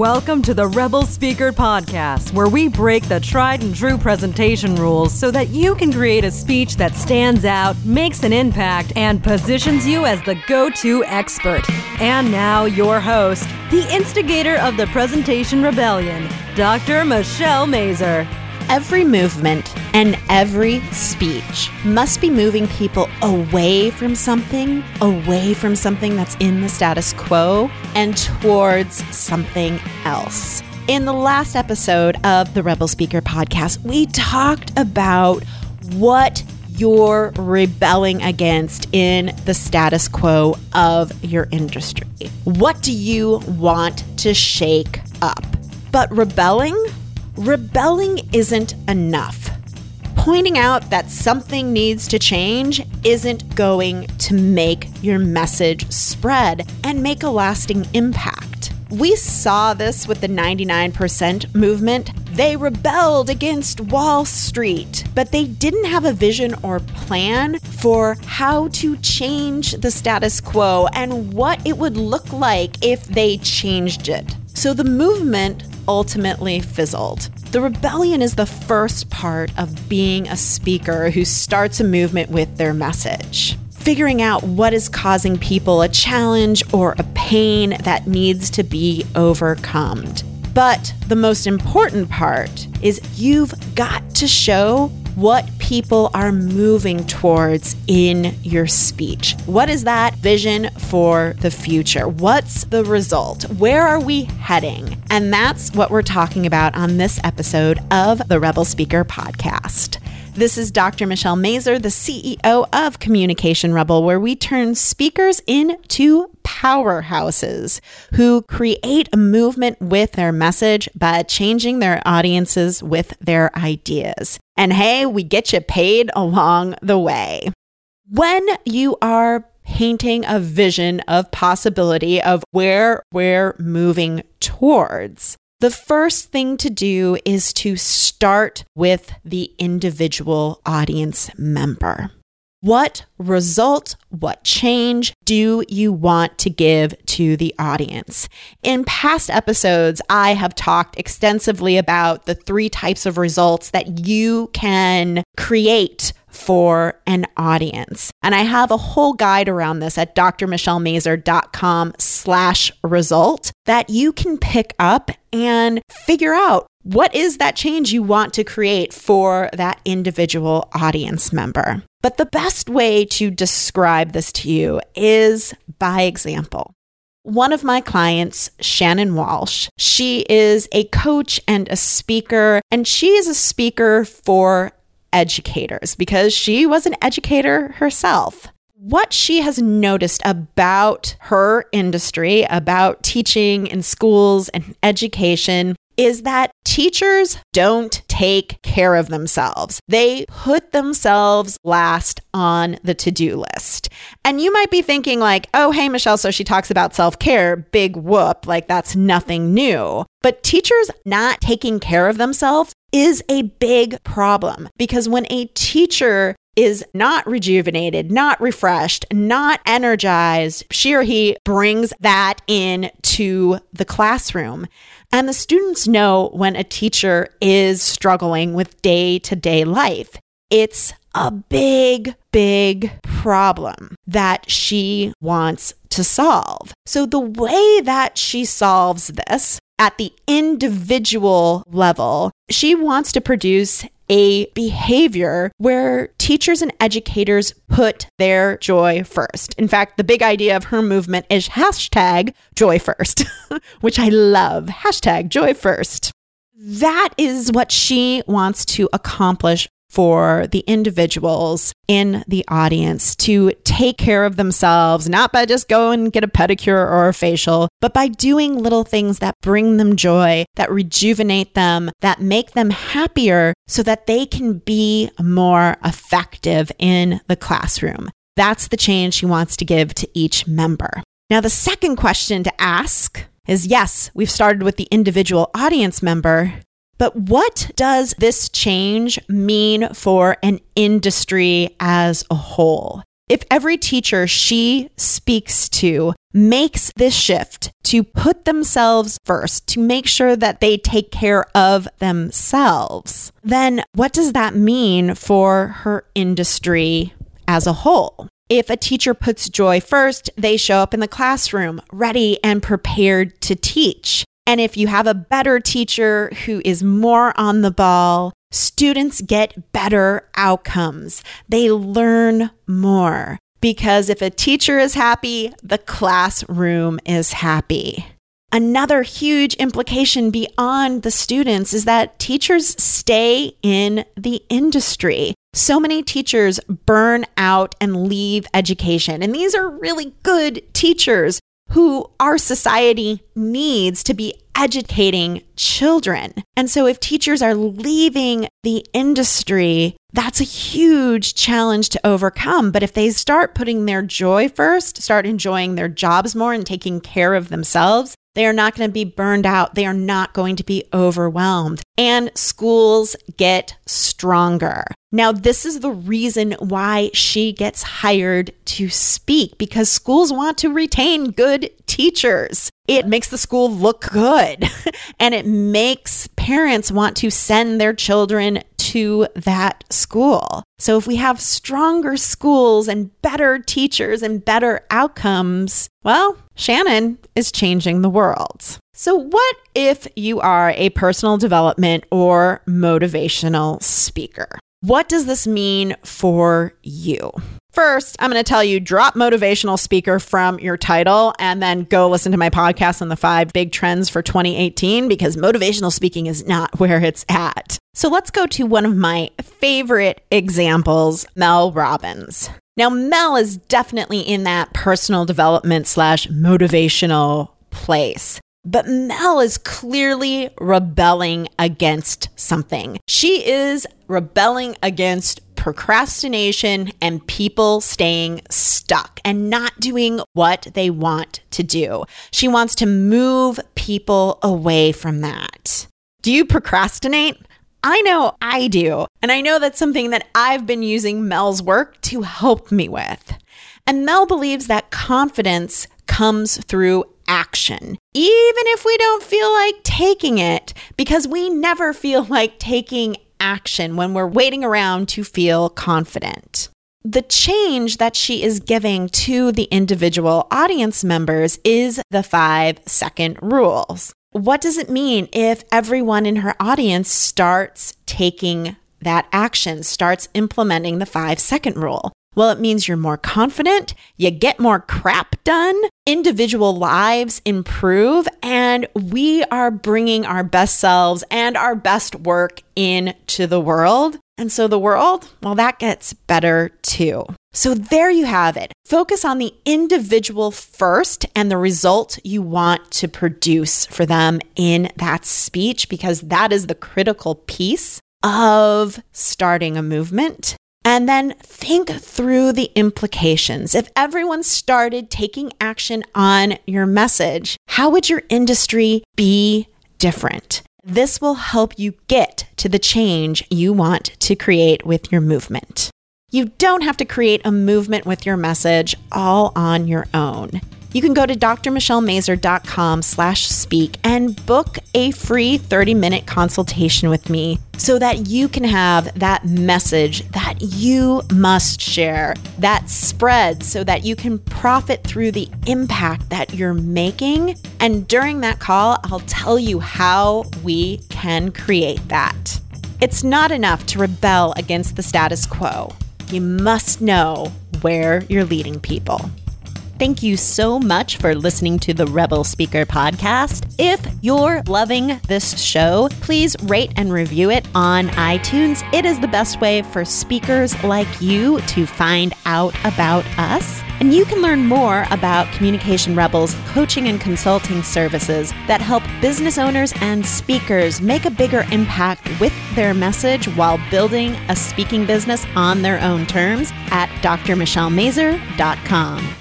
Welcome to the Rebel Speaker Podcast, where we break the tried and true presentation rules so that you can create a speech that stands out, makes an impact, and positions you as the go to expert. And now, your host, the instigator of the Presentation Rebellion, Dr. Michelle Mazur. Every movement and every speech must be moving people away from something, away from something that's in the status quo, and towards something else. In the last episode of the Rebel Speaker podcast, we talked about what you're rebelling against in the status quo of your industry. What do you want to shake up? But rebelling rebelling isn't enough. Pointing out that something needs to change isn't going to make your message spread and make a lasting impact. We saw this with the 99% movement. They rebelled against Wall Street, but they didn't have a vision or plan for how to change the status quo and what it would look like if they changed it. So the movement ultimately fizzled. The rebellion is the first part of being a speaker who starts a movement with their message. Figuring out what is causing people a challenge or a pain that needs to be overcome. But the most important part is you've got to show what people are moving towards in your speech. What is that vision for the future? What's the result? Where are we heading? And that's what we're talking about on this episode of the Rebel Speaker Podcast. This is Dr. Michelle Mazur, the CEO of Communication Rebel, where we turn speakers into powerhouses who create a movement with their message by changing their audiences with their ideas. And hey, we get you paid along the way. When you are painting a vision of possibility of where we're moving towards, the first thing to do is to start with the individual audience member. What result, what change do you want to give to the audience? In past episodes, I have talked extensively about the three types of results that you can create for an audience. And I have a whole guide around this at drmichellemazur.com slash result that you can pick up and figure out what is that change you want to create for that individual audience member. But the best way to describe this to you is by example. One of my clients, Shannon Walsh, she is a coach and a speaker, and she is a speaker for educators because she was an educator herself. What she has noticed about her industry, about teaching in schools and education, is that teachers don't take care of themselves. They put themselves last on the to do list. And you might be thinking, like, oh, hey, Michelle, so she talks about self care, big whoop, like that's nothing new. But teachers not taking care of themselves is a big problem because when a teacher is not rejuvenated, not refreshed, not energized, she or he brings that in to the classroom. And the students know when a teacher is struggling with day to day life. It's a big, big problem that she wants to solve. So, the way that she solves this at the individual level, she wants to produce a behavior where teachers and educators put their joy first. In fact, the big idea of her movement is hashtag joy first, which I love. Hashtag joy first. That is what she wants to accomplish for the individuals in the audience to take care of themselves, not by just going and get a pedicure or a facial, but by doing little things that bring them joy, that rejuvenate them, that make them happier so that they can be more effective in the classroom. That's the change she wants to give to each member. Now, the second question to ask is yes, we've started with the individual audience member, but what does this change mean for an industry as a whole? If every teacher she speaks to makes this shift to put themselves first, to make sure that they take care of themselves, then what does that mean for her industry as a whole? If a teacher puts joy first, they show up in the classroom ready and prepared to teach. And if you have a better teacher who is more on the ball, students get better outcomes. They learn more because if a teacher is happy, the classroom is happy. Another huge implication beyond the students is that teachers stay in the industry. So many teachers burn out and leave education, and these are really good teachers who our society needs to be educating children. And so, if teachers are leaving the industry, that's a huge challenge to overcome. But if they start putting their joy first, start enjoying their jobs more and taking care of themselves, they are not going to be burned out. They are not going to be overwhelmed. And schools get stronger. Now, this is the reason why she gets hired to speak because schools want to retain good teachers. It makes the school look good and it makes parents want to send their children to that school. So, if we have stronger schools and better teachers and better outcomes, well, Shannon is changing the world. So, what if you are a personal development or motivational speaker? What does this mean for you? First, I'm going to tell you drop motivational speaker from your title and then go listen to my podcast on the five big trends for 2018 because motivational speaking is not where it's at. So let's go to one of my favorite examples, Mel Robbins. Now, Mel is definitely in that personal development slash motivational place. But Mel is clearly rebelling against something. She is rebelling against procrastination and people staying stuck and not doing what they want to do. She wants to move people away from that. Do you procrastinate? I know I do. And I know that's something that I've been using Mel's work to help me with. And Mel believes that confidence comes through action, even if we don't feel like taking it, because we never feel like taking action when we're waiting around to feel confident. The change that she is giving to the individual audience members is the five second rules. What does it mean if everyone in her audience starts taking that action, starts implementing the five second rule? Well, it means you're more confident, you get more crap done, individual lives improve, and we are bringing our best selves and our best work into the world. And so the world, well, that gets better too. So there you have it. Focus on the individual first and the result you want to produce for them in that speech, because that is the critical piece of starting a movement and then think through the implications. If everyone started taking action on your message, how would your industry be different? This will help you get to the change you want to create with your movement. You don't have to create a movement with your message all on your own you can go to drmichellemazur.com slash speak and book a free 30-minute consultation with me so that you can have that message that you must share, that spread so that you can profit through the impact that you're making. And during that call, I'll tell you how we can create that. It's not enough to rebel against the status quo. You must know where you're leading people. Thank you so much for listening to the Rebel Speaker podcast. If you're loving this show, please rate and review it on iTunes. It is the best way for speakers like you to find out about us. And you can learn more about Communication Rebels coaching and consulting services that help business owners and speakers make a bigger impact with their message while building a speaking business on their own terms at drmichellemazur.com.